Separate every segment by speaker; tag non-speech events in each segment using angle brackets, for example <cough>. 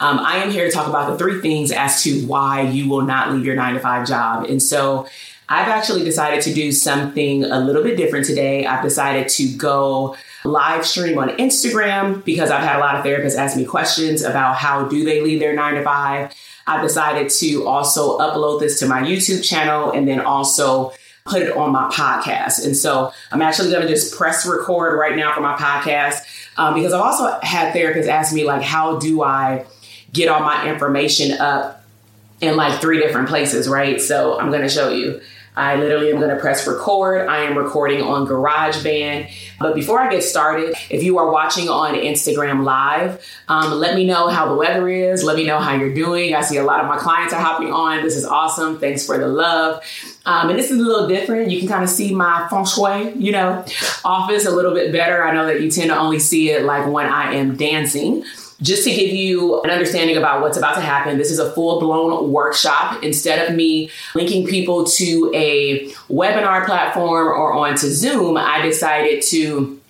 Speaker 1: um, I am here to talk about the three things as to why you will not leave your nine to five job. And so I've actually decided to do something a little bit different today. I've decided to go live stream on Instagram because I've had a lot of therapists ask me questions about how do they leave their nine to five. I've decided to also upload this to my YouTube channel and then also put it on my podcast. And so I'm actually going to just press record right now for my podcast um, because I've also had therapists ask me like, how do I get all my information up in like three different places, right? So I'm going to show you. I literally am going to press record. I am recording on GarageBand. But before I get started, if you are watching on Instagram Live, um, let me know how the weather is. Let me know how you're doing. I see a lot of my clients are hopping on. This is awesome. Thanks for the love. Um, and this is a little different. You can kind of see my feng shui, you know, office a little bit better. I know that you tend to only see it like when I am dancing just to give you an understanding about what's about to happen, this is a full blown workshop. Instead of me linking people to a webinar platform or onto Zoom, I decided to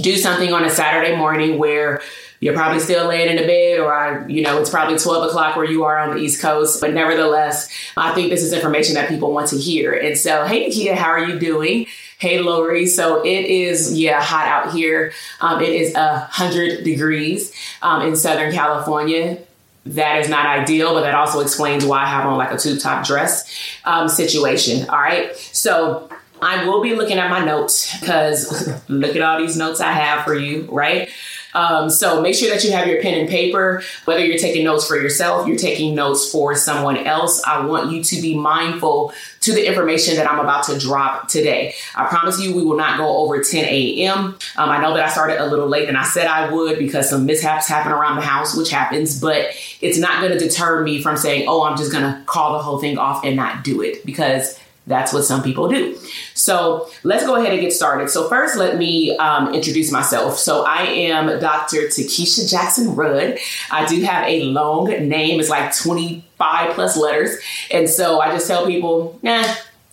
Speaker 1: do something on a Saturday morning where you're probably still laying in the bed or I, you know it's probably 12 o'clock where you are on the east coast. But nevertheless i think this is information that people want to hear. And so hey nikita how are you doing Hey, Lori. So it is, yeah, hot out here. Um, it is a hundred degrees um, in Southern California. That is not ideal, but that also explains why I have on like a tube top dress um, situation. All right. So I will be looking at my notes because look at all these notes I have for you, right? Um, so make sure that you have your pen and paper, whether you're taking notes for yourself, you're taking notes for someone else. I want you to be mindful to the information that I'm about to drop today. I promise you, we will not go over 10 a.m. Um, I know that I started a little late and I said I would because some mishaps happen around the house, which happens, but it's not going to deter me from saying, oh, I'm just going to call the whole thing off and not do it because that's what some people do. So let's go ahead and get started. So first, let me um, introduce myself. So I am Dr. Takesha Jackson Rudd. I do have a long name. It's like 25 plus letters. And so I just tell people, nah,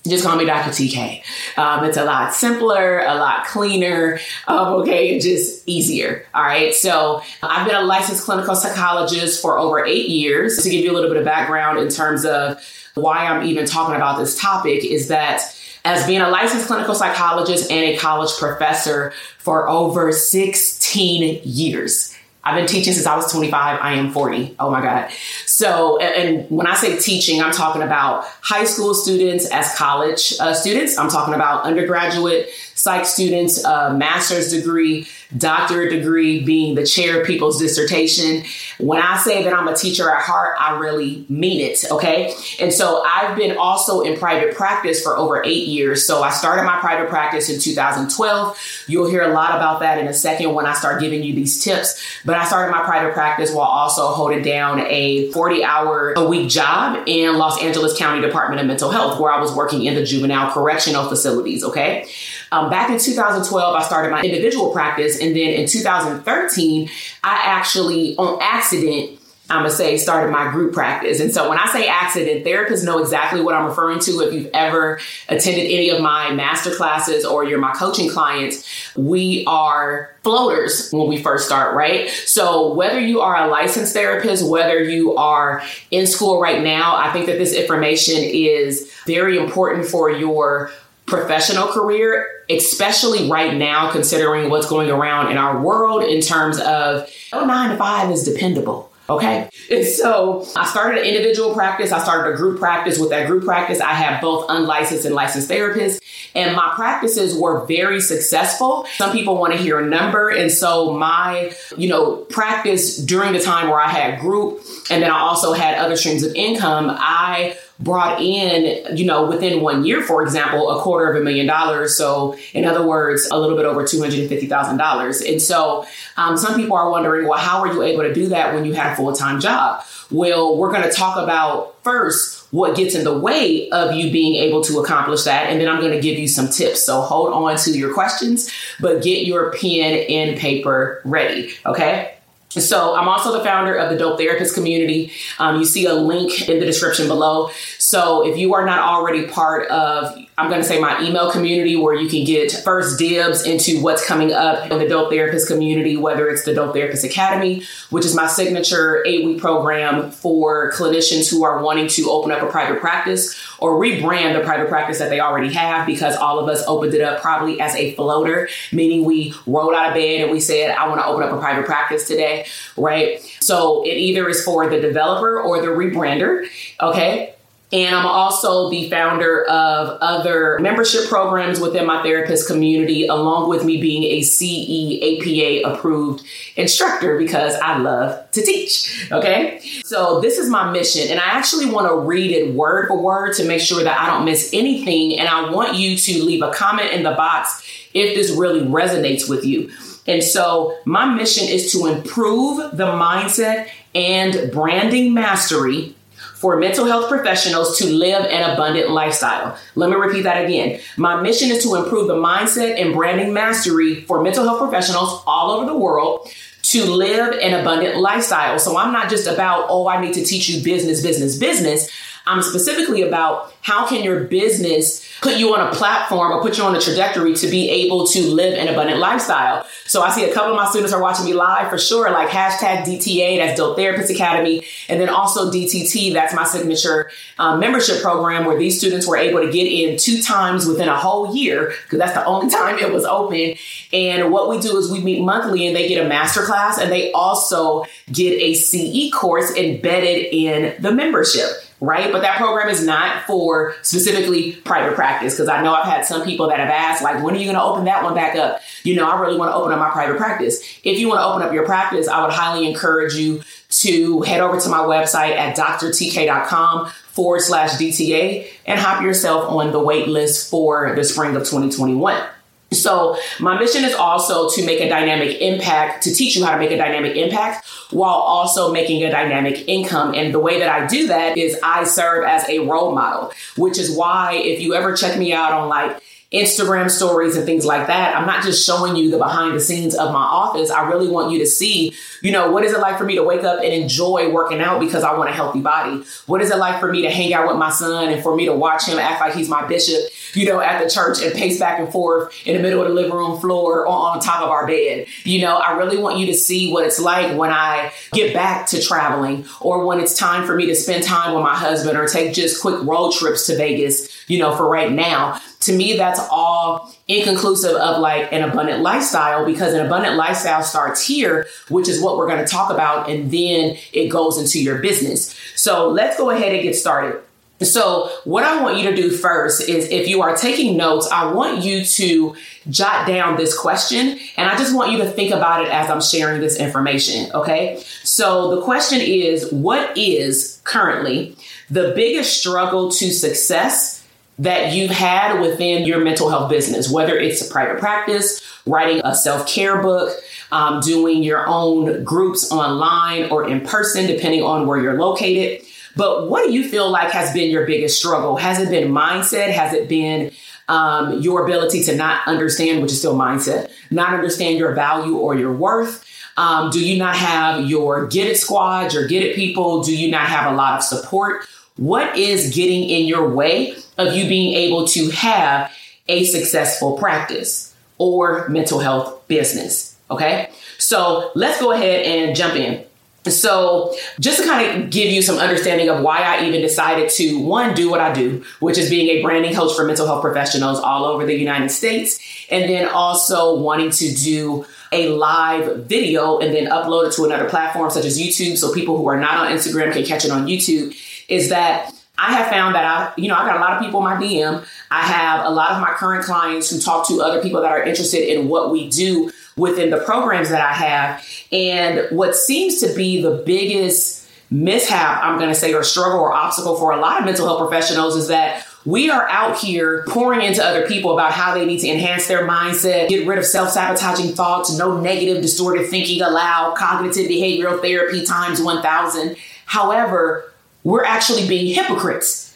Speaker 1: just call me Dr. TK. Um, it's a lot simpler, a lot cleaner, um, okay, just easier. All right. So I've been a licensed clinical psychologist for over eight years. To give you a little bit of background in terms of why I'm even talking about this topic is that as being a licensed clinical psychologist and a college professor for over 16 years, I've been teaching since I was 25. I am 40. Oh my God. So, and when I say teaching, I'm talking about high school students as college uh, students. I'm talking about undergraduate psych students, master's degree, doctorate degree, being the chair of people's dissertation. When I say that I'm a teacher at heart, I really mean it. Okay. And so I've been also in private practice for over eight years. So I started my private practice in 2012. You'll hear a lot about that in a second when I start giving you these tips. But I started my private practice while also holding down a 40 hour a week job in Los Angeles County Department of Mental Health, where I was working in the juvenile correctional facilities. Okay. Um, back in 2012, I started my individual practice. And then in 2013, I actually, on accident, I'm gonna say started my group practice. And so when I say accident, therapists know exactly what I'm referring to. If you've ever attended any of my master classes or you're my coaching clients, we are floaters when we first start, right? So whether you are a licensed therapist, whether you are in school right now, I think that this information is very important for your professional career, especially right now, considering what's going around in our world in terms of oh, nine to five is dependable. Okay. And so I started an individual practice. I started a group practice. With that group practice, I have both unlicensed and licensed therapists. And my practices were very successful. Some people want to hear a number. And so my, you know, practice during the time where I had group and then I also had other streams of income, I brought in, you know, within one year, for example, a quarter of a million dollars. So, in other words, a little bit over $250,000. And so, um, some people are wondering, well, how are you able to do that when you had a full time job? Well, we're going to talk about first what gets in the way of you being able to accomplish that. And then I'm going to give you some tips. So hold on to your questions, but get your pen and paper ready. Okay. So I'm also the founder of the Dope Therapist community. Um, you see a link in the description below. So if you are not already part of I'm going to say my email community where you can get first dibs into what's coming up in the Dope Therapist community, whether it's the Dope Therapist Academy, which is my signature eight week program for clinicians who are wanting to open up a private practice or rebrand the private practice that they already have because all of us opened it up probably as a floater, meaning we rolled out of bed and we said, I want to open up a private practice today, right? So it either is for the developer or the rebrander, okay? And I'm also the founder of other membership programs within my therapist community, along with me being a CE APA approved instructor because I love to teach. Okay. So this is my mission. And I actually want to read it word for word to make sure that I don't miss anything. And I want you to leave a comment in the box if this really resonates with you. And so my mission is to improve the mindset and branding mastery for mental health professionals to live an abundant lifestyle. Let me repeat that again. My mission is to improve the mindset and branding mastery for mental health professionals all over the world to live an abundant lifestyle. So I'm not just about, oh, I need to teach you business, business, business. I'm specifically about how can your business put you on a platform or put you on a trajectory to be able to live an abundant lifestyle. So I see a couple of my students are watching me live for sure, like hashtag DTA, that's Dope Therapist Academy, and then also DTT, that's my signature um, membership program where these students were able to get in two times within a whole year because that's the only <laughs> time it was open. And what we do is we meet monthly and they get a master class and they also get a CE course embedded in the membership right? But that program is not for specifically private practice because I know I've had some people that have asked, like, when are you going to open that one back up? You know, I really want to open up my private practice. If you want to open up your practice, I would highly encourage you to head over to my website at drtk.com forward slash DTA and hop yourself on the wait list for the spring of 2021. So my mission is also to make a dynamic impact, to teach you how to make a dynamic impact while also making a dynamic income. And the way that I do that is I serve as a role model, which is why if you ever check me out on like Instagram stories and things like that. I'm not just showing you the behind the scenes of my office. I really want you to see, you know, what is it like for me to wake up and enjoy working out because I want a healthy body? What is it like for me to hang out with my son and for me to watch him act like he's my bishop, you know, at the church and pace back and forth in the middle of the living room floor or on top of our bed? You know, I really want you to see what it's like when I get back to traveling or when it's time for me to spend time with my husband or take just quick road trips to Vegas, you know, for right now to me, that's all inconclusive of like an abundant lifestyle because an abundant lifestyle starts here, which is what we're going to talk about, and then it goes into your business. So let's go ahead and get started. So, what I want you to do first is if you are taking notes, I want you to jot down this question and I just want you to think about it as I'm sharing this information. Okay. So, the question is What is currently the biggest struggle to success that you've had within your mental health business, whether it's a private practice, writing a self care book, um, doing your own groups online or in person, depending on where you're located? But what do you feel like has been your biggest struggle? Has it been mindset? Has it been um, your ability to not understand, which is still mindset, not understand your value or your worth? Um, do you not have your get it squad, your get it people? Do you not have a lot of support? What is getting in your way of you being able to have a successful practice or mental health business? Okay. So let's go ahead and jump in. So, just to kind of give you some understanding of why I even decided to one, do what I do, which is being a branding coach for mental health professionals all over the United States, and then also wanting to do a live video and then upload it to another platform such as YouTube so people who are not on Instagram can catch it on YouTube, is that I have found that I, you know, I got a lot of people in my DM. I have a lot of my current clients who talk to other people that are interested in what we do within the programs that I have. And what seems to be the biggest mishap, I'm going to say, or struggle or obstacle for a lot of mental health professionals is that we are out here pouring into other people about how they need to enhance their mindset, get rid of self sabotaging thoughts, no negative, distorted thinking allowed, cognitive behavioral therapy times 1000. However, we're actually being hypocrites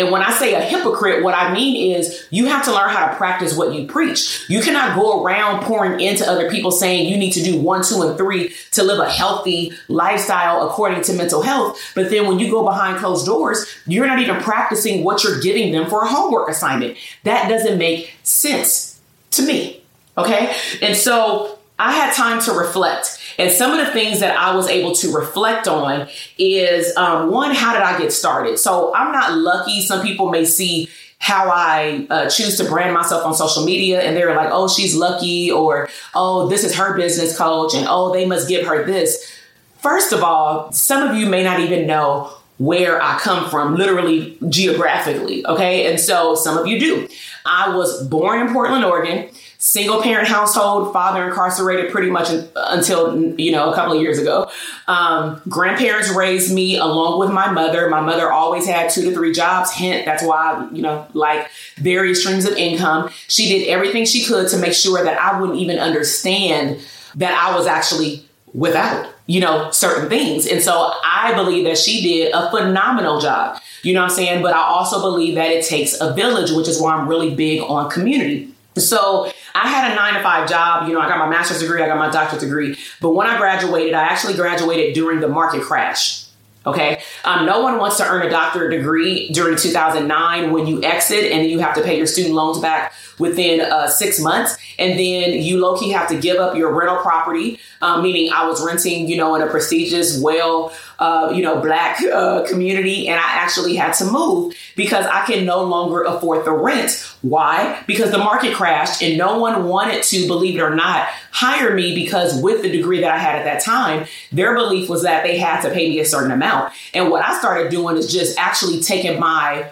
Speaker 1: and when I say a hypocrite, what I mean is you have to learn how to practice what you preach. You cannot go around pouring into other people saying you need to do one, two, and three to live a healthy lifestyle according to mental health. But then when you go behind closed doors, you're not even practicing what you're giving them for a homework assignment. That doesn't make sense to me. Okay. And so I had time to reflect. And some of the things that I was able to reflect on is um, one, how did I get started? So I'm not lucky. Some people may see how I uh, choose to brand myself on social media and they're like, oh, she's lucky, or oh, this is her business coach, and oh, they must give her this. First of all, some of you may not even know where I come from, literally geographically. Okay. And so some of you do. I was born in Portland, Oregon single parent household, father incarcerated pretty much until, you know, a couple of years ago. Um, grandparents raised me along with my mother. My mother always had two to three jobs. Hint, that's why, you know, like various streams of income. She did everything she could to make sure that I wouldn't even understand that I was actually without you know certain things and so i believe that she did a phenomenal job you know what i'm saying but i also believe that it takes a village which is why i'm really big on community so I had a nine to five job. You know, I got my master's degree, I got my doctorate degree. But when I graduated, I actually graduated during the market crash. Okay. Um, no one wants to earn a doctorate degree during 2009 when you exit and you have to pay your student loans back within uh, six months. And then you low key have to give up your rental property, um, meaning I was renting, you know, in a prestigious, well, uh, you know, black uh, community. And I actually had to move because I can no longer afford the rent. Why? Because the market crashed and no one wanted to, believe it or not, hire me because with the degree that I had at that time, their belief was that they had to pay me a certain amount. And what I started doing is just actually taking my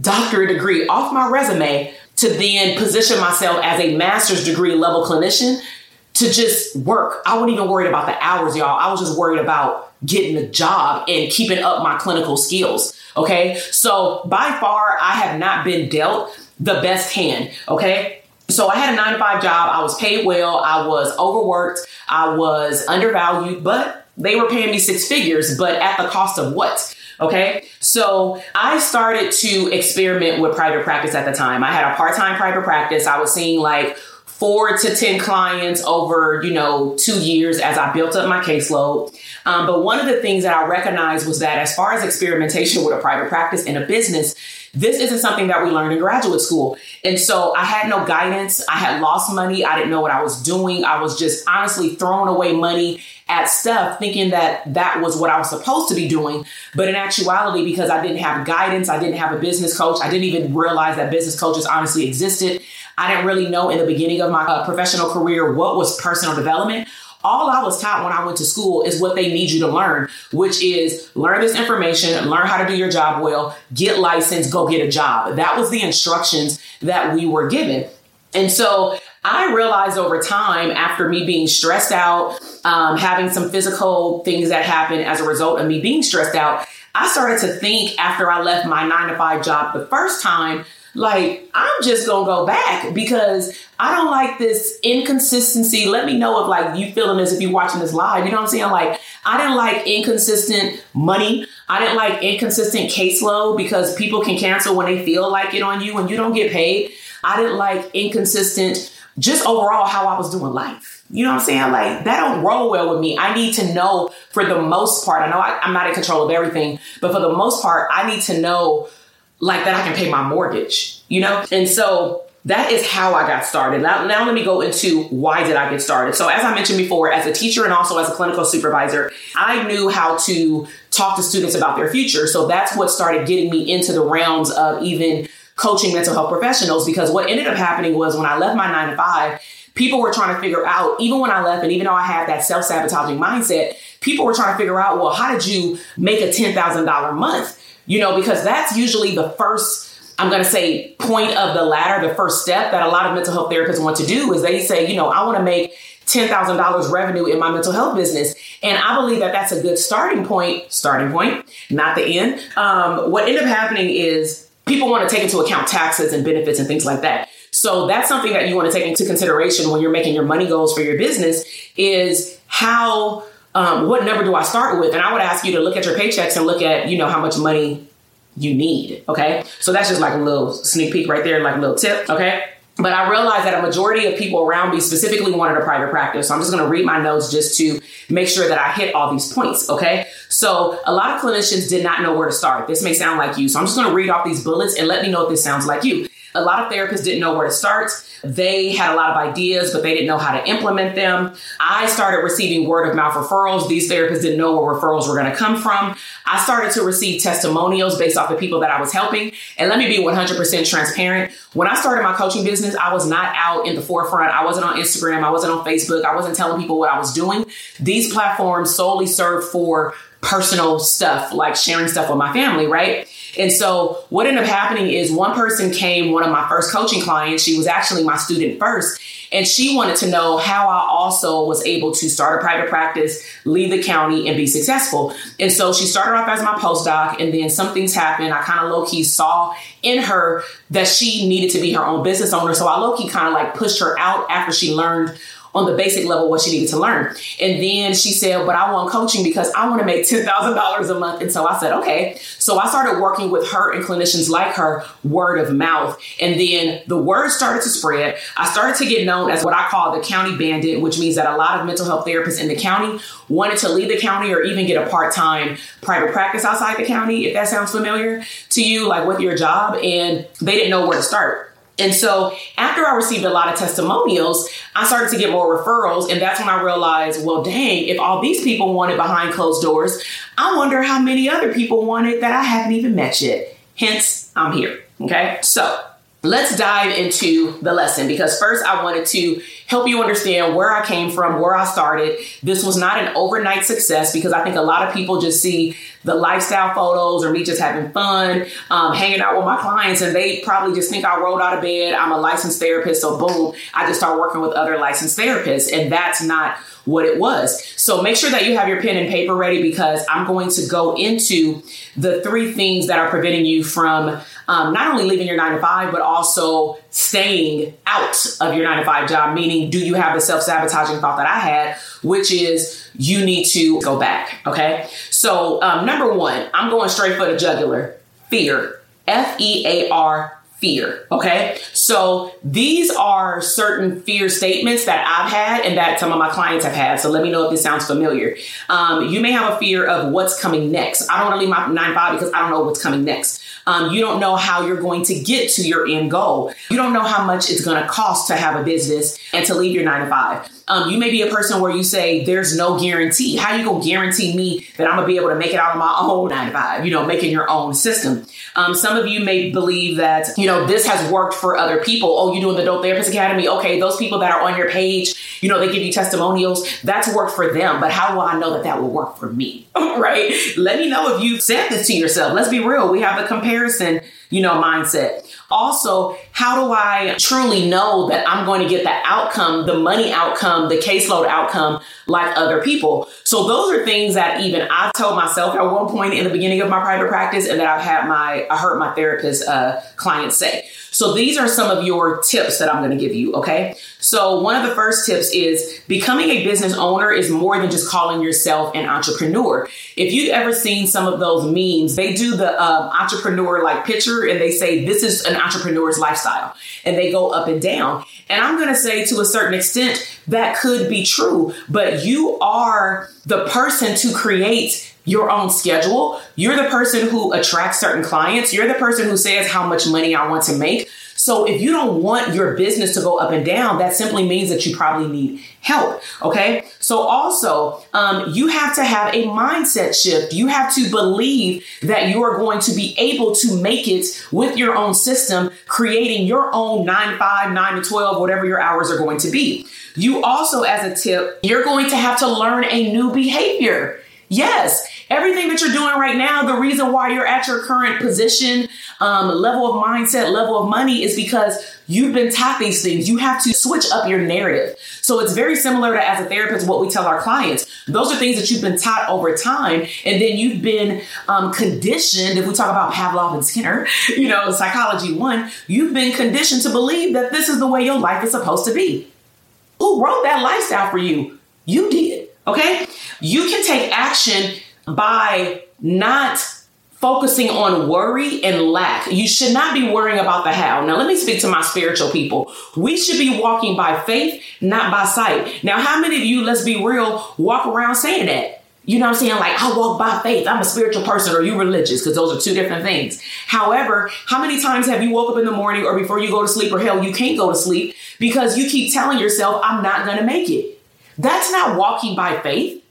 Speaker 1: doctorate degree off my resume to then position myself as a master's degree level clinician to just work. I wasn't even worried about the hours, y'all. I was just worried about getting a job and keeping up my clinical skills. Okay. So by far, I have not been dealt the best hand. Okay. So I had a nine to five job. I was paid well. I was overworked. I was undervalued, but they were paying me six figures, but at the cost of what? Okay. So I started to experiment with private practice at the time. I had a part time private practice. I was seeing like four to 10 clients over, you know, two years as I built up my caseload. Um, but one of the things that I recognized was that as far as experimentation with a private practice and a business, this isn't something that we learned in graduate school. And so I had no guidance. I had lost money. I didn't know what I was doing. I was just honestly throwing away money at stuff thinking that that was what I was supposed to be doing. But in actuality, because I didn't have guidance, I didn't have a business coach, I didn't even realize that business coaches honestly existed. I didn't really know in the beginning of my uh, professional career what was personal development all I was taught when I went to school is what they need you to learn, which is learn this information, learn how to do your job well, get licensed, go get a job. That was the instructions that we were given. And so I realized over time, after me being stressed out, um, having some physical things that happened as a result of me being stressed out, I started to think after I left my nine to five job the first time like I'm just gonna go back because I don't like this inconsistency. Let me know if like you feeling this if you're watching this live. You know what I'm saying? Like I didn't like inconsistent money. I didn't like inconsistent caseload because people can cancel when they feel like it on you and you don't get paid. I didn't like inconsistent just overall how I was doing life. You know what I'm saying? Like that don't roll well with me. I need to know for the most part. I know I, I'm not in control of everything, but for the most part, I need to know like that I can pay my mortgage, you know? And so that is how I got started. Now, now let me go into why did I get started. So as I mentioned before, as a teacher and also as a clinical supervisor, I knew how to talk to students about their future. So that's what started getting me into the realms of even coaching mental health professionals because what ended up happening was when I left my nine to five, people were trying to figure out, even when I left, and even though I had that self sabotaging mindset, people were trying to figure out, well, how did you make a $10,000 month? You know, because that's usually the first I'm going to say point of the ladder, the first step that a lot of mental health therapists want to do is they say, you know, I want to make $10,000 revenue in my mental health business. And I believe that that's a good starting point, starting point, not the end. Um, what ended up happening is people want to take into account taxes and benefits and things like that. So that's something that you want to take into consideration when you're making your money goals for your business is how um, what number do I start with? And I would ask you to look at your paychecks and look at, you know, how much money you need. Okay. So that's just like a little sneak peek right there, like a little tip. Okay. But I realized that a majority of people around me specifically wanted a private practice. So I'm just going to read my notes just to make sure that I hit all these points. Okay. So a lot of clinicians did not know where to start. This may sound like you. So I'm just going to read off these bullets and let me know if this sounds like you. A lot of therapists didn't know where to start. They had a lot of ideas, but they didn't know how to implement them. I started receiving word of mouth referrals. These therapists didn't know where referrals were going to come from. I started to receive testimonials based off the people that I was helping. And let me be 100% transparent. When I started my coaching business, I was not out in the forefront. I wasn't on Instagram. I wasn't on Facebook. I wasn't telling people what I was doing. These platforms solely serve for personal stuff, like sharing stuff with my family, right? And so what ended up happening is one person came, one of my first coaching clients, she was actually my student first. And she wanted to know how I also was able to start a private practice, leave the county, and be successful. And so she started off as my postdoc, and then some things happened. I kind of low key saw in her that she needed to be her own business owner. So I low key kind of like pushed her out after she learned on the basic level what she needed to learn. And then she said, But I want coaching because I want to make $10,000 a month. And so I said, Okay. So I started working with her and clinicians like her word of mouth. And then the word started to spread. I started to get known as what I call the county bandit, which means that a lot of mental health therapists in the county wanted to leave the county or even get a part time private practice outside the county, if that sounds familiar to you, like with your job. And they didn't know where to start. And so after I received a lot of testimonials, I started to get more referrals. And that's when I realized, well, dang, if all these people wanted behind closed doors, I wonder how many other people wanted that I haven't even met yet. Hence, I'm here. Okay. So let's dive into the lesson because first I wanted to help you understand where I came from, where I started. This was not an overnight success because I think a lot of people just see the lifestyle photos or me just having fun, um, hanging out with my clients, and they probably just think I rolled out of bed. I'm a licensed therapist, so boom, I just start working with other licensed therapists, and that's not what it was. So make sure that you have your pen and paper ready because I'm going to go into the three things that are preventing you from um, not only leaving your nine to five, but also staying out of your nine to five job. Meaning, do you have the self sabotaging thought that I had, which is you need to go back? Okay. So, um, number one, I'm going straight for the jugular fear. F E A R fear. Okay. So these are certain fear statements that I've had and that some of my clients have had. So let me know if this sounds familiar. Um, you may have a fear of what's coming next. I don't want to leave my nine five because I don't know what's coming next. Um, you don't know how you're going to get to your end goal. You don't know how much it's going to cost to have a business and to leave your nine to five. Um, you may be a person where you say there's no guarantee. How you gonna guarantee me that I'm gonna be able to make it out of my own nine to five? You know, making your own system. Um, some of you may believe that you know this has worked for other people. Oh, you're doing the Dope Therapist Academy? Okay, those people that are on your page, you know, they give you testimonials. That's worked for them, but how will I know that that will work for me? <laughs> right? Let me know if you've said this to yourself. Let's be real. We have the comparison, you know, mindset. Also, how do I truly know that I'm going to get the outcome, the money outcome, the caseload outcome like other people? So those are things that even I told myself at one point in the beginning of my private practice and that I've had my, I heard my therapist uh, clients say. So these are some of your tips that I'm going to give you. Okay. So one of the first tips is becoming a business owner is more than just calling yourself an entrepreneur. If you've ever seen some of those memes, they do the um, entrepreneur like picture and they say this is an entrepreneur's lifestyle and they go up and down. And I'm going to say to a certain extent that could be true, but you are the person to create your own schedule. You're the person who attracts certain clients. You're the person who says how much money I want to make. So if you don't want your business to go up and down, that simply means that you probably need help. Okay. So also, um, you have to have a mindset shift. You have to believe that you are going to be able to make it with your own system, creating your own nine to five, nine to 12, whatever your hours are going to be. You also, as a tip, you're going to have to learn a new behavior. Yes, everything that you're doing right now, the reason why you're at your current position, um, level of mindset, level of money is because you've been taught these things. You have to switch up your narrative. So it's very similar to as a therapist, what we tell our clients. Those are things that you've been taught over time. And then you've been um, conditioned. If we talk about Pavlov and Skinner, <laughs> you know, psychology one, you've been conditioned to believe that this is the way your life is supposed to be. Who wrote that lifestyle for you? You did. Okay. You can take action by not focusing on worry and lack. You should not be worrying about the how. Now, let me speak to my spiritual people. We should be walking by faith, not by sight. Now, how many of you, let's be real, walk around saying that? You know what I'm saying? Like, I walk by faith. I'm a spiritual person, or you religious, because those are two different things. However, how many times have you woke up in the morning or before you go to sleep, or hell, you can't go to sleep because you keep telling yourself, I'm not going to make it? That's not walking by faith.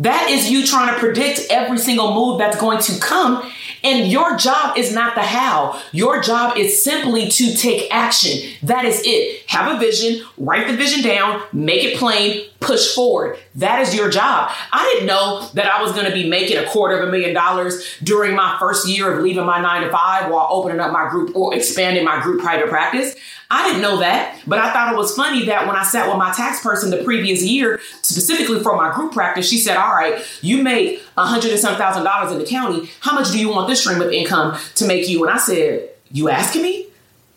Speaker 1: That is you trying to predict every single move that's going to come. And your job is not the how. Your job is simply to take action. That is it. Have a vision, write the vision down, make it plain, push forward. That is your job. I didn't know that I was going to be making a quarter of a million dollars during my first year of leaving my nine to five while opening up my group or expanding my group private practice. I didn't know that, but I thought it was funny that when I sat with my tax person the previous year, specifically for my group practice, she said, All right, you make a hundred and some thousand dollars in the county. How much do you want this stream of income to make you? And I said, You asking me?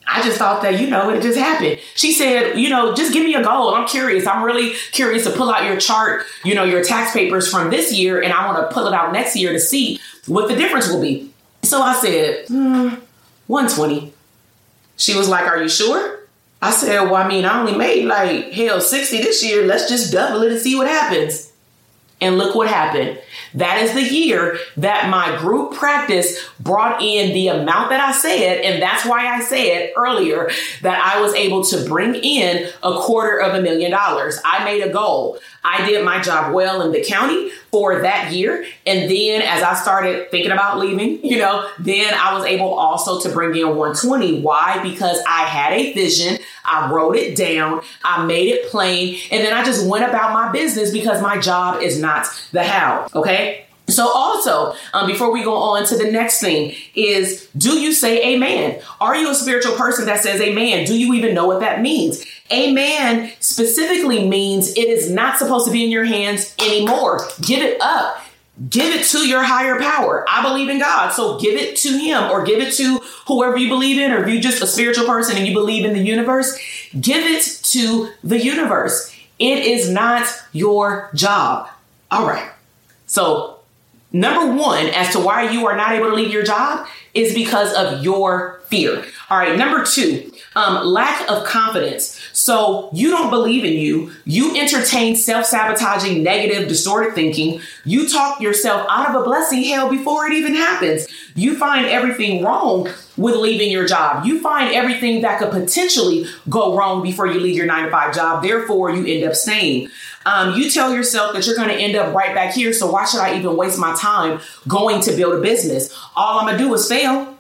Speaker 1: I just thought that, you know, it just happened. She said, you know, just give me a goal. I'm curious. I'm really curious to pull out your chart, you know, your tax papers from this year, and I want to pull it out next year to see what the difference will be. So I said, hmm, 120. She was like, Are you sure? I said, Well, I mean, I only made like hell 60 this year. Let's just double it and see what happens. And look what happened. That is the year that my group practice brought in the amount that I said. And that's why I said earlier that I was able to bring in a quarter of a million dollars. I made a goal. I did my job well in the county for that year. And then as I started thinking about leaving, you know, then I was able also to bring in 120. Why? Because I had a vision. I wrote it down. I made it plain. And then I just went about my business because my job is not the how. Okay. So also, um, before we go on to the next thing is, do you say amen? Are you a spiritual person that says amen? Do you even know what that means? Amen specifically means it is not supposed to be in your hands anymore. Give it up. Give it to your higher power. I believe in God, so give it to Him or give it to whoever you believe in, or if you're just a spiritual person and you believe in the universe, give it to the universe. It is not your job. All right. So, number one, as to why you are not able to leave your job is because of your fear. All right, number two, um, lack of confidence. So you don't believe in you. You entertain self sabotaging, negative, distorted thinking. You talk yourself out of a blessing hell before it even happens. You find everything wrong with leaving your job. You find everything that could potentially go wrong before you leave your nine to five job. Therefore, you end up staying. Um, you tell yourself that you're going to end up right back here. So why should I even waste my time going to build a business? All I'm going to do is fail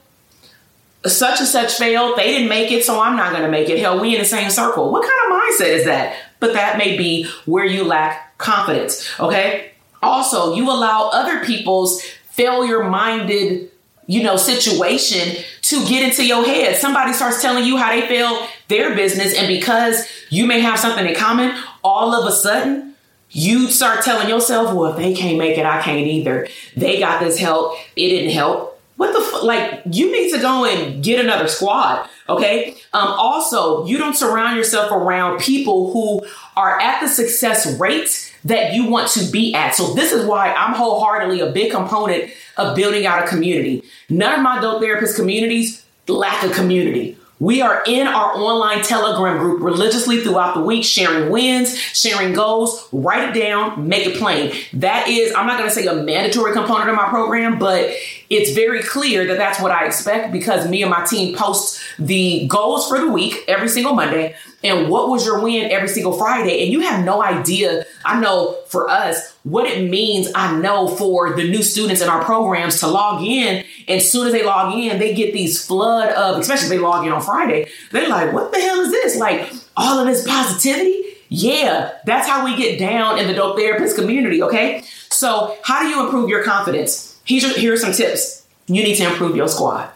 Speaker 1: such and such failed, they didn't make it, so I'm not gonna make it. Hell, we in the same circle. What kind of mindset is that? But that may be where you lack confidence, okay? Also, you allow other people's failure minded, you know, situation to get into your head. Somebody starts telling you how they failed their business, and because you may have something in common, all of a sudden, you start telling yourself, well, if they can't make it, I can't either. They got this help, it didn't help. What the f- like you need to go and get another squad okay? Um also you don't surround yourself around people who are at the success rate that you want to be at. So this is why i'm wholeheartedly a big component of building out a community. None of my dope therapist communities lack a community we are in our online Telegram group religiously throughout the week, sharing wins, sharing goals, write it down, make it plain. That is, I'm not going to say a mandatory component of my program, but it's very clear that that's what I expect because me and my team post the goals for the week every single Monday and what was your win every single Friday. And you have no idea, I know for us, what it means. I know for the new students in our programs to log in. And as soon as they log in, they get these flood of, especially if they log in on Friday, they're like, what the hell is this? Like all of this positivity? Yeah, that's how we get down in the dope therapist community. Okay. So, how do you improve your confidence? Here are some tips. You need to improve your squad.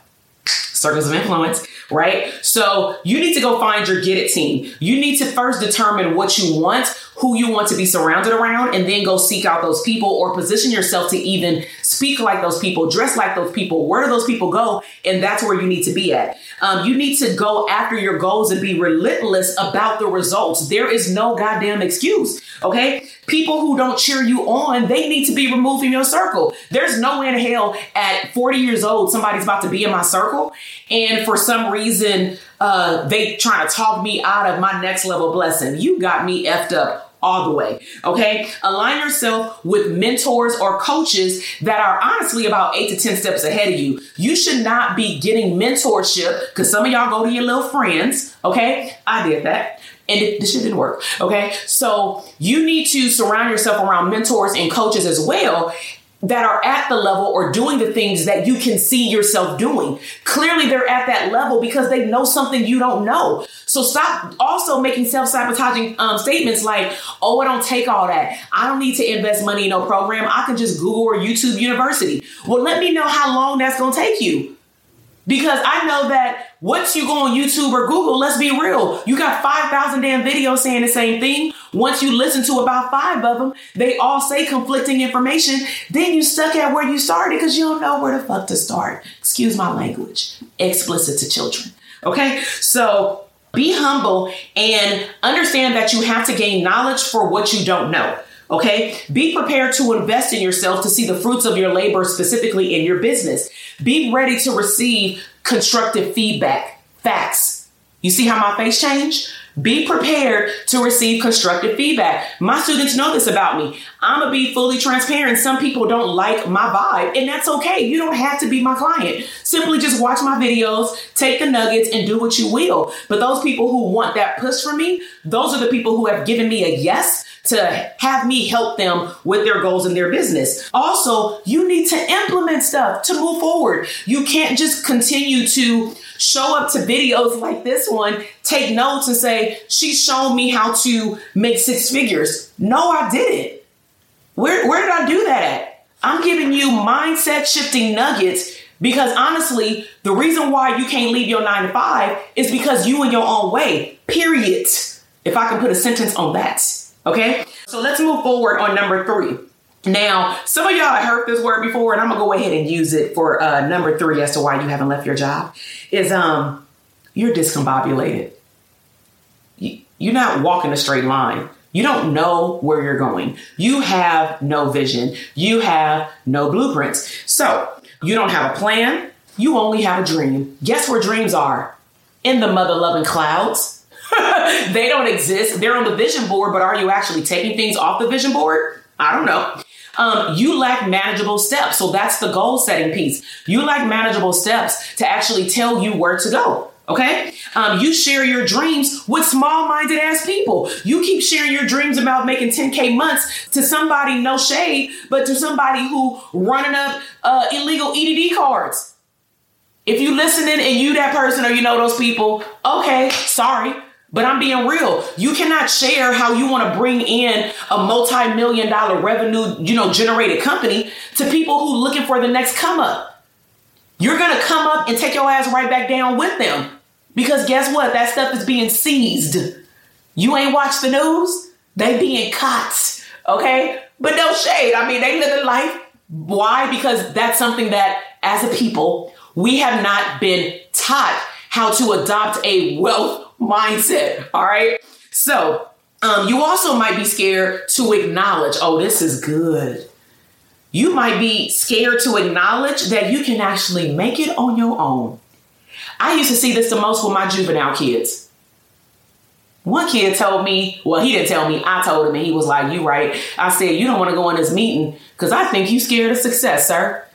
Speaker 1: Circles of influence right? So you need to go find your get it team. You need to first determine what you want, who you want to be surrounded around, and then go seek out those people or position yourself to even speak like those people, dress like those people. Where do those people go? And that's where you need to be at. Um, you need to go after your goals and be relentless about the results. There is no goddamn excuse. Okay. People who don't cheer you on, they need to be removed from your circle. There's no way in hell at 40 years old, somebody's about to be in my circle. And for some reason, uh, they trying to talk me out of my next level blessing. You got me effed up all the way. Okay. Align yourself with mentors or coaches that are honestly about eight to 10 steps ahead of you. You should not be getting mentorship because some of y'all go to your little friends. Okay. I did that. And it, this shit didn't work. Okay. So you need to surround yourself around mentors and coaches as well that are at the level or doing the things that you can see yourself doing. Clearly, they're at that level because they know something you don't know. So stop also making self sabotaging um, statements like, oh, I don't take all that. I don't need to invest money in no program. I can just Google or YouTube University. Well, let me know how long that's going to take you. Because I know that once you go on YouTube or Google, let's be real, you got 5,000 damn videos saying the same thing. Once you listen to about five of them, they all say conflicting information. Then you stuck at where you started because you don't know where the fuck to start. Excuse my language. Explicit to children. Okay? So be humble and understand that you have to gain knowledge for what you don't know. Okay. Be prepared to invest in yourself to see the fruits of your labor, specifically in your business. Be ready to receive constructive feedback. Facts. You see how my face changed? Be prepared to receive constructive feedback. My students know this about me. I'm gonna be fully transparent. Some people don't like my vibe, and that's okay. You don't have to be my client. Simply just watch my videos, take the nuggets, and do what you will. But those people who want that push from me, those are the people who have given me a yes to have me help them with their goals in their business. Also, you need to implement stuff to move forward. You can't just continue to show up to videos like this one, take notes and say, she's shown me how to make six figures. No, I didn't. Where, where did I do that at? I'm giving you mindset shifting nuggets because honestly, the reason why you can't leave your nine to five is because you in your own way, period. If I can put a sentence on that. Okay, so let's move forward on number three. Now, some of y'all have heard this word before, and I'm gonna go ahead and use it for uh, number three as to why you haven't left your job. Is um, you're discombobulated. You, you're not walking a straight line. You don't know where you're going. You have no vision. You have no blueprints. So you don't have a plan. you only have a dream. Guess where dreams are? In the mother loving clouds. <laughs> they don't exist. They're on the vision board, but are you actually taking things off the vision board? I don't know. Um, you lack manageable steps. So that's the goal setting piece. You lack manageable steps to actually tell you where to go. Okay. Um, you share your dreams with small minded ass people. You keep sharing your dreams about making 10K months to somebody, no shade, but to somebody who running up uh, illegal EDD cards. If you listening and you that person or you know those people, okay, sorry. But I'm being real. You cannot share how you want to bring in a multi-million dollar revenue, you know, generated company to people who are looking for the next come up. You're going to come up and take your ass right back down with them. Because guess what? That stuff is being seized. You ain't watched the news? They being caught. Okay? But no shade. I mean, they living life. Why? Because that's something that as a people, we have not been taught how to adopt a wealth mindset. All right. So, um, you also might be scared to acknowledge, oh, this is good. You might be scared to acknowledge that you can actually make it on your own. I used to see this the most with my juvenile kids. One kid told me, well, he didn't tell me, I told him, and he was like, You right. I said, You don't want to go in this meeting because I think you scared of success, sir.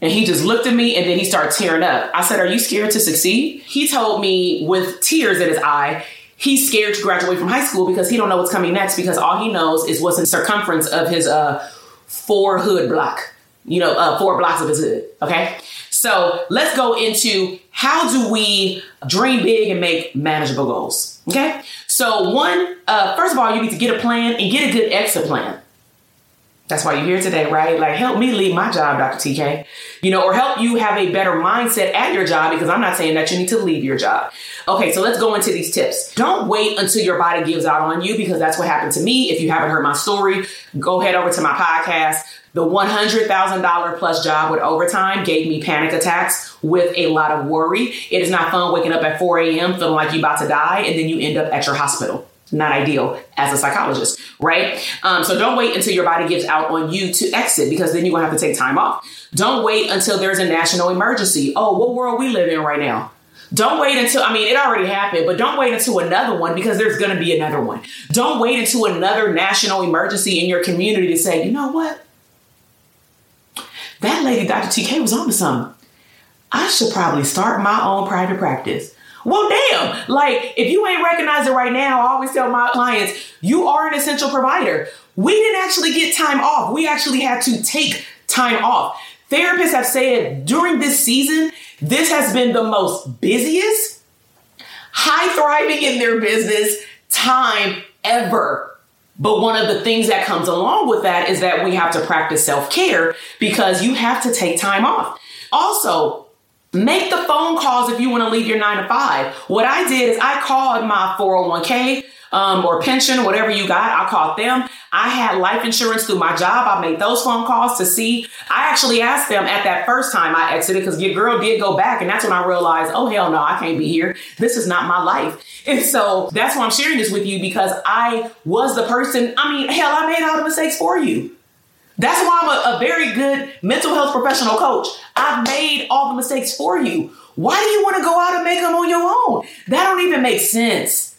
Speaker 1: And he just looked at me and then he started tearing up. I said, Are you scared to succeed? He told me with tears in his eye, he's scared to graduate from high school because he don't know what's coming next because all he knows is what's in circumference of his uh four hood block. You know, uh, four blocks of his hood. Okay. So let's go into how do we dream big and make manageable goals? Okay. So one, uh, first of all, you need to get a plan and get a good exit plan. That's why you're here today, right? Like, help me leave my job, Dr. TK, you know, or help you have a better mindset at your job because I'm not saying that you need to leave your job. Okay, so let's go into these tips. Don't wait until your body gives out on you because that's what happened to me. If you haven't heard my story, go head over to my podcast. The $100,000 plus job with overtime gave me panic attacks with a lot of worry. It is not fun waking up at 4 a.m. feeling like you're about to die and then you end up at your hospital not ideal as a psychologist, right? Um, so don't wait until your body gives out on you to exit because then you're gonna have to take time off. Don't wait until there's a national emergency. Oh, what world we live in right now? Don't wait until, I mean, it already happened, but don't wait until another one because there's to be another one. Don't wait until another national emergency in your community to say, you know what? That lady, Dr. TK, was on to something. I should probably start my own private practice. Well, damn. Like, if you ain't recognizing right now, I always tell my clients, you are an essential provider. We didn't actually get time off. We actually had to take time off. Therapists have said during this season, this has been the most busiest, high thriving in their business time ever. But one of the things that comes along with that is that we have to practice self care because you have to take time off. Also, Make the phone calls if you want to leave your nine to five. What I did is I called my 401k um, or pension, whatever you got. I called them. I had life insurance through my job. I made those phone calls to see. I actually asked them at that first time I exited because your girl did go back. And that's when I realized, oh, hell no, I can't be here. This is not my life. And so that's why I'm sharing this with you because I was the person. I mean, hell, I made all the mistakes for you. That's why I'm a, a very good mental health professional coach. I've made all the mistakes for you. Why do you want to go out and make them on your own? That don't even make sense.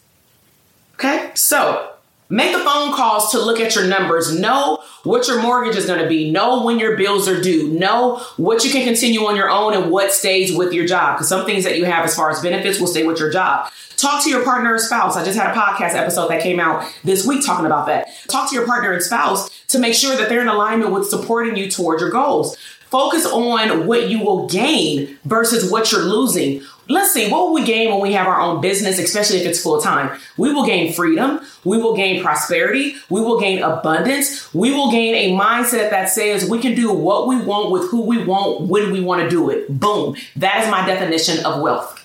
Speaker 1: Okay, so make the phone calls to look at your numbers. Know what your mortgage is going to be. Know when your bills are due. Know what you can continue on your own and what stays with your job. Because some things that you have as far as benefits will stay with your job. Talk to your partner or spouse. I just had a podcast episode that came out this week talking about that. Talk to your partner and spouse to make sure that they're in alignment with supporting you toward your goals. Focus on what you will gain versus what you're losing. Let's see, what will we gain when we have our own business, especially if it's full time? We will gain freedom. We will gain prosperity. We will gain abundance. We will gain a mindset that says we can do what we want with who we want when we want to do it. Boom. That is my definition of wealth.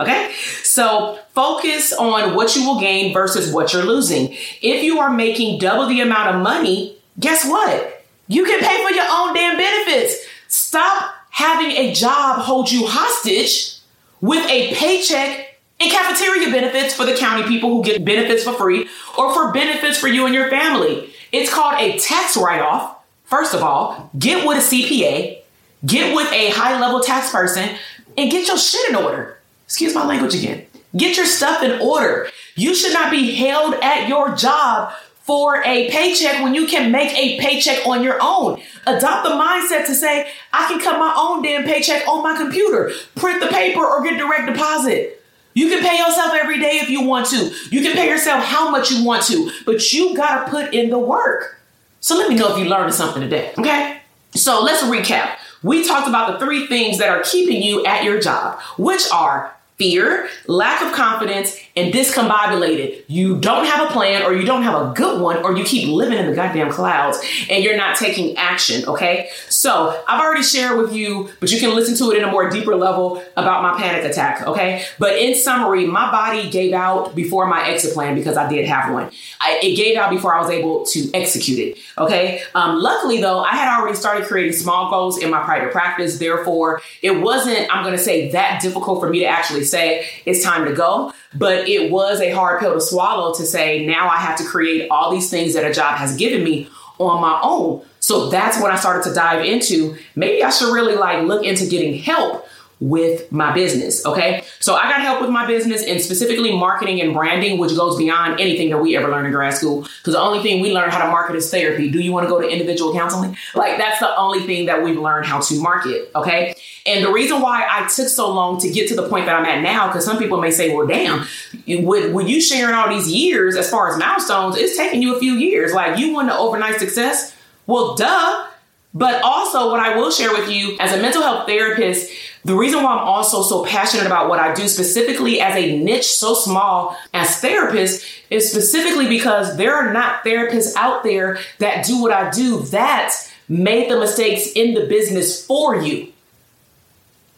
Speaker 1: Okay. So focus on what you will gain versus what you're losing. If you are making double the amount of money, guess what? You can pay for your own damn benefits. Stop having a job hold you hostage with a paycheck and cafeteria benefits for the county people who get benefits for free or for benefits for you and your family. It's called a tax write off. First of all, get with a CPA get with a high level tax person and get your shit in order. Excuse my language again. Get your stuff in order. You should not be held at your job for a paycheck when you can make a paycheck on your own. Adopt the mindset to say, I can cut my own damn paycheck on my computer, print the paper, or get direct deposit. You can pay yourself every day if you want to. You can pay yourself how much you want to, but you gotta put in the work. So let me know if you learned something today, okay? So let's recap. We talked about the three things that are keeping you at your job, which are fear, lack of confidence, and discombobulated. You don't have a plan, or you don't have a good one, or you keep living in the goddamn clouds and you're not taking action. Okay. So I've already shared with you, but you can listen to it in a more deeper level about my panic attack. Okay. But in summary, my body gave out before my exit plan because I did have one. I, it gave out before I was able to execute it. Okay. Um, luckily, though, I had already started creating small goals in my private practice. Therefore, it wasn't, I'm to say, that difficult for me to actually say it's time to go. But it was a hard pill to swallow to say, now I have to create all these things that a job has given me on my own. So that's when I started to dive into maybe I should really like look into getting help with my business. Okay. So I got help with my business and specifically marketing and branding, which goes beyond anything that we ever learned in grad school. Because the only thing we learn how to market is therapy. Do you want to go to individual counseling? Like that's the only thing that we've learned how to market. Okay. And the reason why I took so long to get to the point that I'm at now, because some people may say, well, damn, with, with you sharing all these years as far as milestones, it's taking you a few years. Like you want an overnight success? Well, duh. But also, what I will share with you as a mental health therapist, the reason why I'm also so passionate about what I do, specifically as a niche so small as therapists, is specifically because there are not therapists out there that do what I do that made the mistakes in the business for you.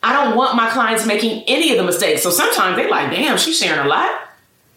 Speaker 1: I don't want my clients making any of the mistakes. So sometimes they like, damn, she's sharing a lot.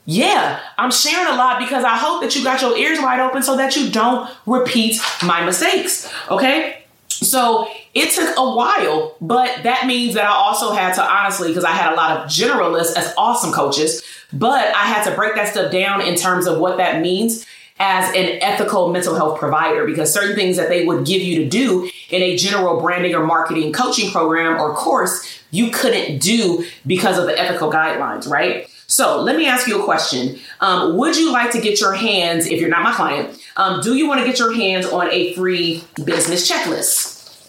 Speaker 1: Yeah, I'm sharing a lot because I hope that you got your ears wide open so that you don't repeat my mistakes. Okay. So it took a while, but that means that I also had to honestly, because I had a lot of generalists as awesome coaches, but I had to break that stuff down in terms of what that means as an ethical mental health provider because certain things that they would give you to do in a general branding or marketing coaching program or course you couldn't do because of the ethical guidelines, right? So let me ask you a question. Um, would you like to get your hands, if you're not my client, um, do you want to get your hands on a free business checklist?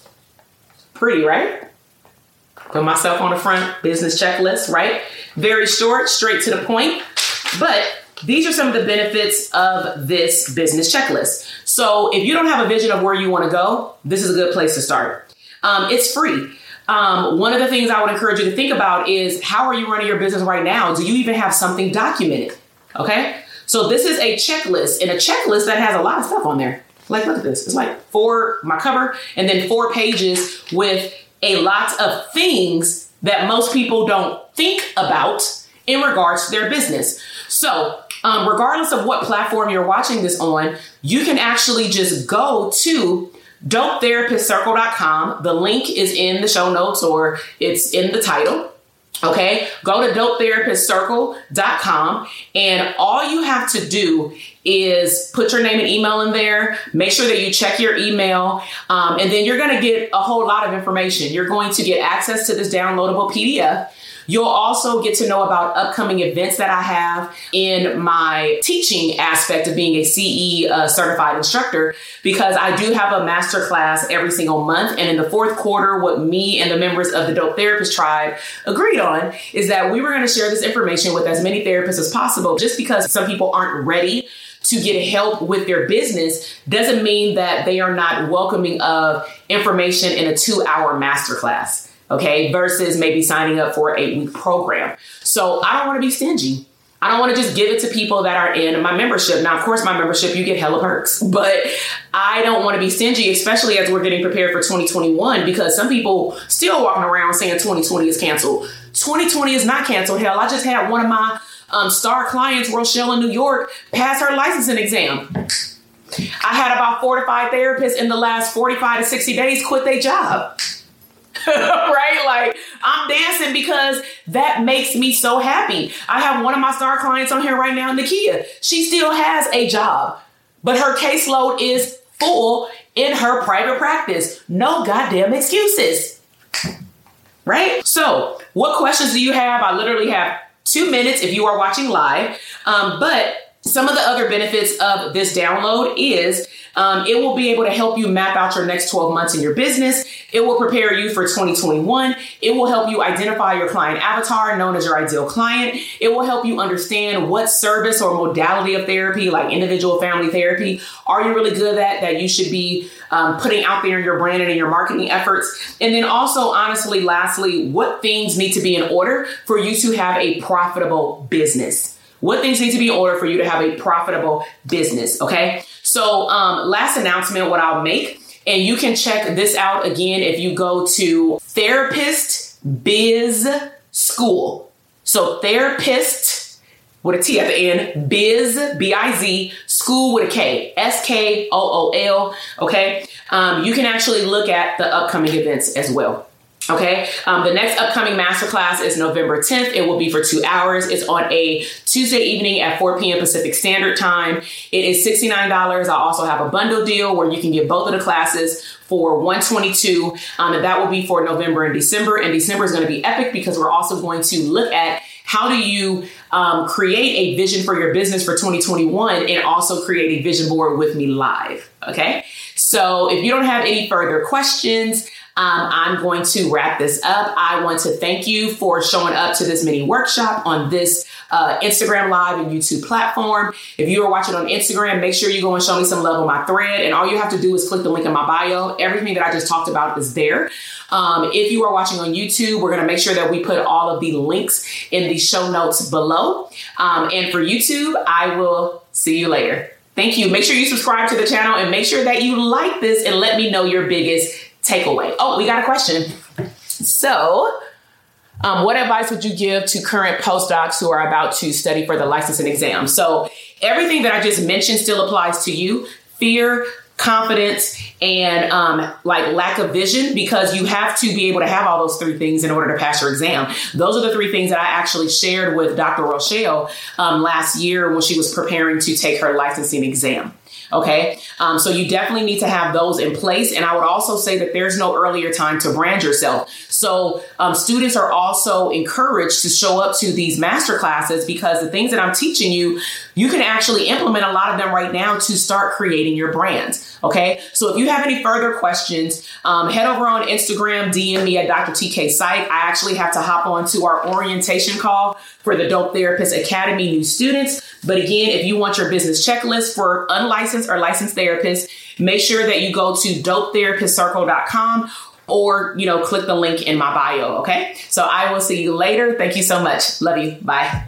Speaker 1: Pretty, right? Put myself on the front, business checklist, right? Very short, straight to the point. But these are some of the benefits of this business checklist. So if you don't have a vision of where you want to go, this is a good place to start. Um, it's free. Um, one of the things I would encourage you to think about is how are you running your business right now? Do you even have something documented? Okay. So this is a checklist and a checklist that has a lot of stuff on there. Like, look at this. It's like four, my cover, and then four pages with a lot of things that most people don't think about in regards to their business. So um, regardless of what platform you're watching this on, you can actually just go to dopetherapistcircle.com. The link is in the show notes or it's in the title. Okay, go to dopetherapistcircle.com and all you have to do is put your name and email in there. Make sure that you check your email, um, and then you're going to get a whole lot of information. You're going to get access to this downloadable PDF. You'll also get to know about upcoming events that I have in my teaching aspect of being a CE uh, certified instructor because I do have a master class every single month. And in the fourth quarter, what me and the members of the Dope Therapist Tribe agreed on is that we were going to share this information with as many therapists as possible just because some people aren't ready to get help with their business doesn't mean that they are not welcoming of information in a two hour masterclass okay, versus maybe signing up for a eight week program. So I don't want to be stingy. I don't want to just give it to people that are in my membership. Now, of course, my membership, you get hella perks, <laughs> but I don't want to be stingy, especially as we're getting prepared for 2021, because some people still walking around saying 2020 is canceled. 2020 is not canceled. Hell, I just had one of my um, star clients, Rochelle in New York, pass her licensing exam. I had about four to five therapists in the last 45 to 60 days quit their job. <laughs> right? Like I'm dancing because that makes me so happy. I have one of my star clients on here right now, Nakia. She still has a job, but her caseload is full in her private practice. No goddamn excuses. Right? So, what questions do you have? I literally have two minutes if you are watching live. Um, but some of the other benefits of this download is um, it will be able to help you map out your next 12 months in your business. It will prepare you for 2021. It will help you identify your client avatar, known as your ideal client. It will help you understand what service or modality of therapy, like individual family therapy, are you really good at that you should be um, putting out there in your brand and in your marketing efforts. And then also, honestly, lastly, what things need to be in order for you to have a profitable business. What things need to be in order for you to have a profitable business? Okay. So, um, last announcement, what I'll make, and you can check this out again if you go to Therapist Biz Skool. So, therapist with a T at the end, biz, B I Z, school with a K, S K O O L. Okay. Um, you can actually look at the upcoming events as well. Okay, um, the next upcoming masterclass is November 10th. It will be for two hours. It's on a Tuesday evening at 4 p.m. Pacific Standard Time. It is $69. I also have a bundle deal where you can get both of the classes for 122 um, and that will be for November and December. And December is going to be epic because we're also going to look at how do you um, create a vision for your business for 2021 and also create a vision board with me live. Okay, so if you don't have any further questions, um, I'm going to wrap this up. I want to thank you for showing up to this mini workshop on this uh, Instagram Live and YouTube platform. If you are watching on Instagram, make sure you go and show me some love on my thread. And all you have to do is click the link in my bio. Everything that I just talked about is there. Um, if you are watching on YouTube, we're going to make sure that we put all of the links in the show notes below. Um, and for YouTube, I will see you later. Thank you. Make sure you subscribe to the channel and make sure that you like this and let me know your biggest takeaway. Oh, we got a question. So, um, what advice would you give to current postdocs who are about to study for the licensing exam? So, everything that I just mentioned still applies to you fear, confidence, and um, like lack of vision because you have to be able to have all those three things in order to pass your exam. Those are the three things that I actually shared with Dr. Rochelle um, last year when she was preparing to take her licensing exam. Okay. Um, so you definitely need to have those in place. And I would also say that there's no earlier time to brand yourself. So um, students are also encouraged to show up to these master classes because the things that I'm teaching you, you can actually implement a lot of them right now to start creating your brand. Okay. So if you have any further questions, um, head over on Instagram, DM me at Dr. TK Psych. I actually have to hop on to our orientation call for the Dope Therapist Academy new students. But again, if you want your business checklist for unlicensed or licensed therapists, make sure that you go to dopetherapistcircle.com or, you know, click the link in my bio. Okay. So I will see you later. Thank you so much. Love you. Bye.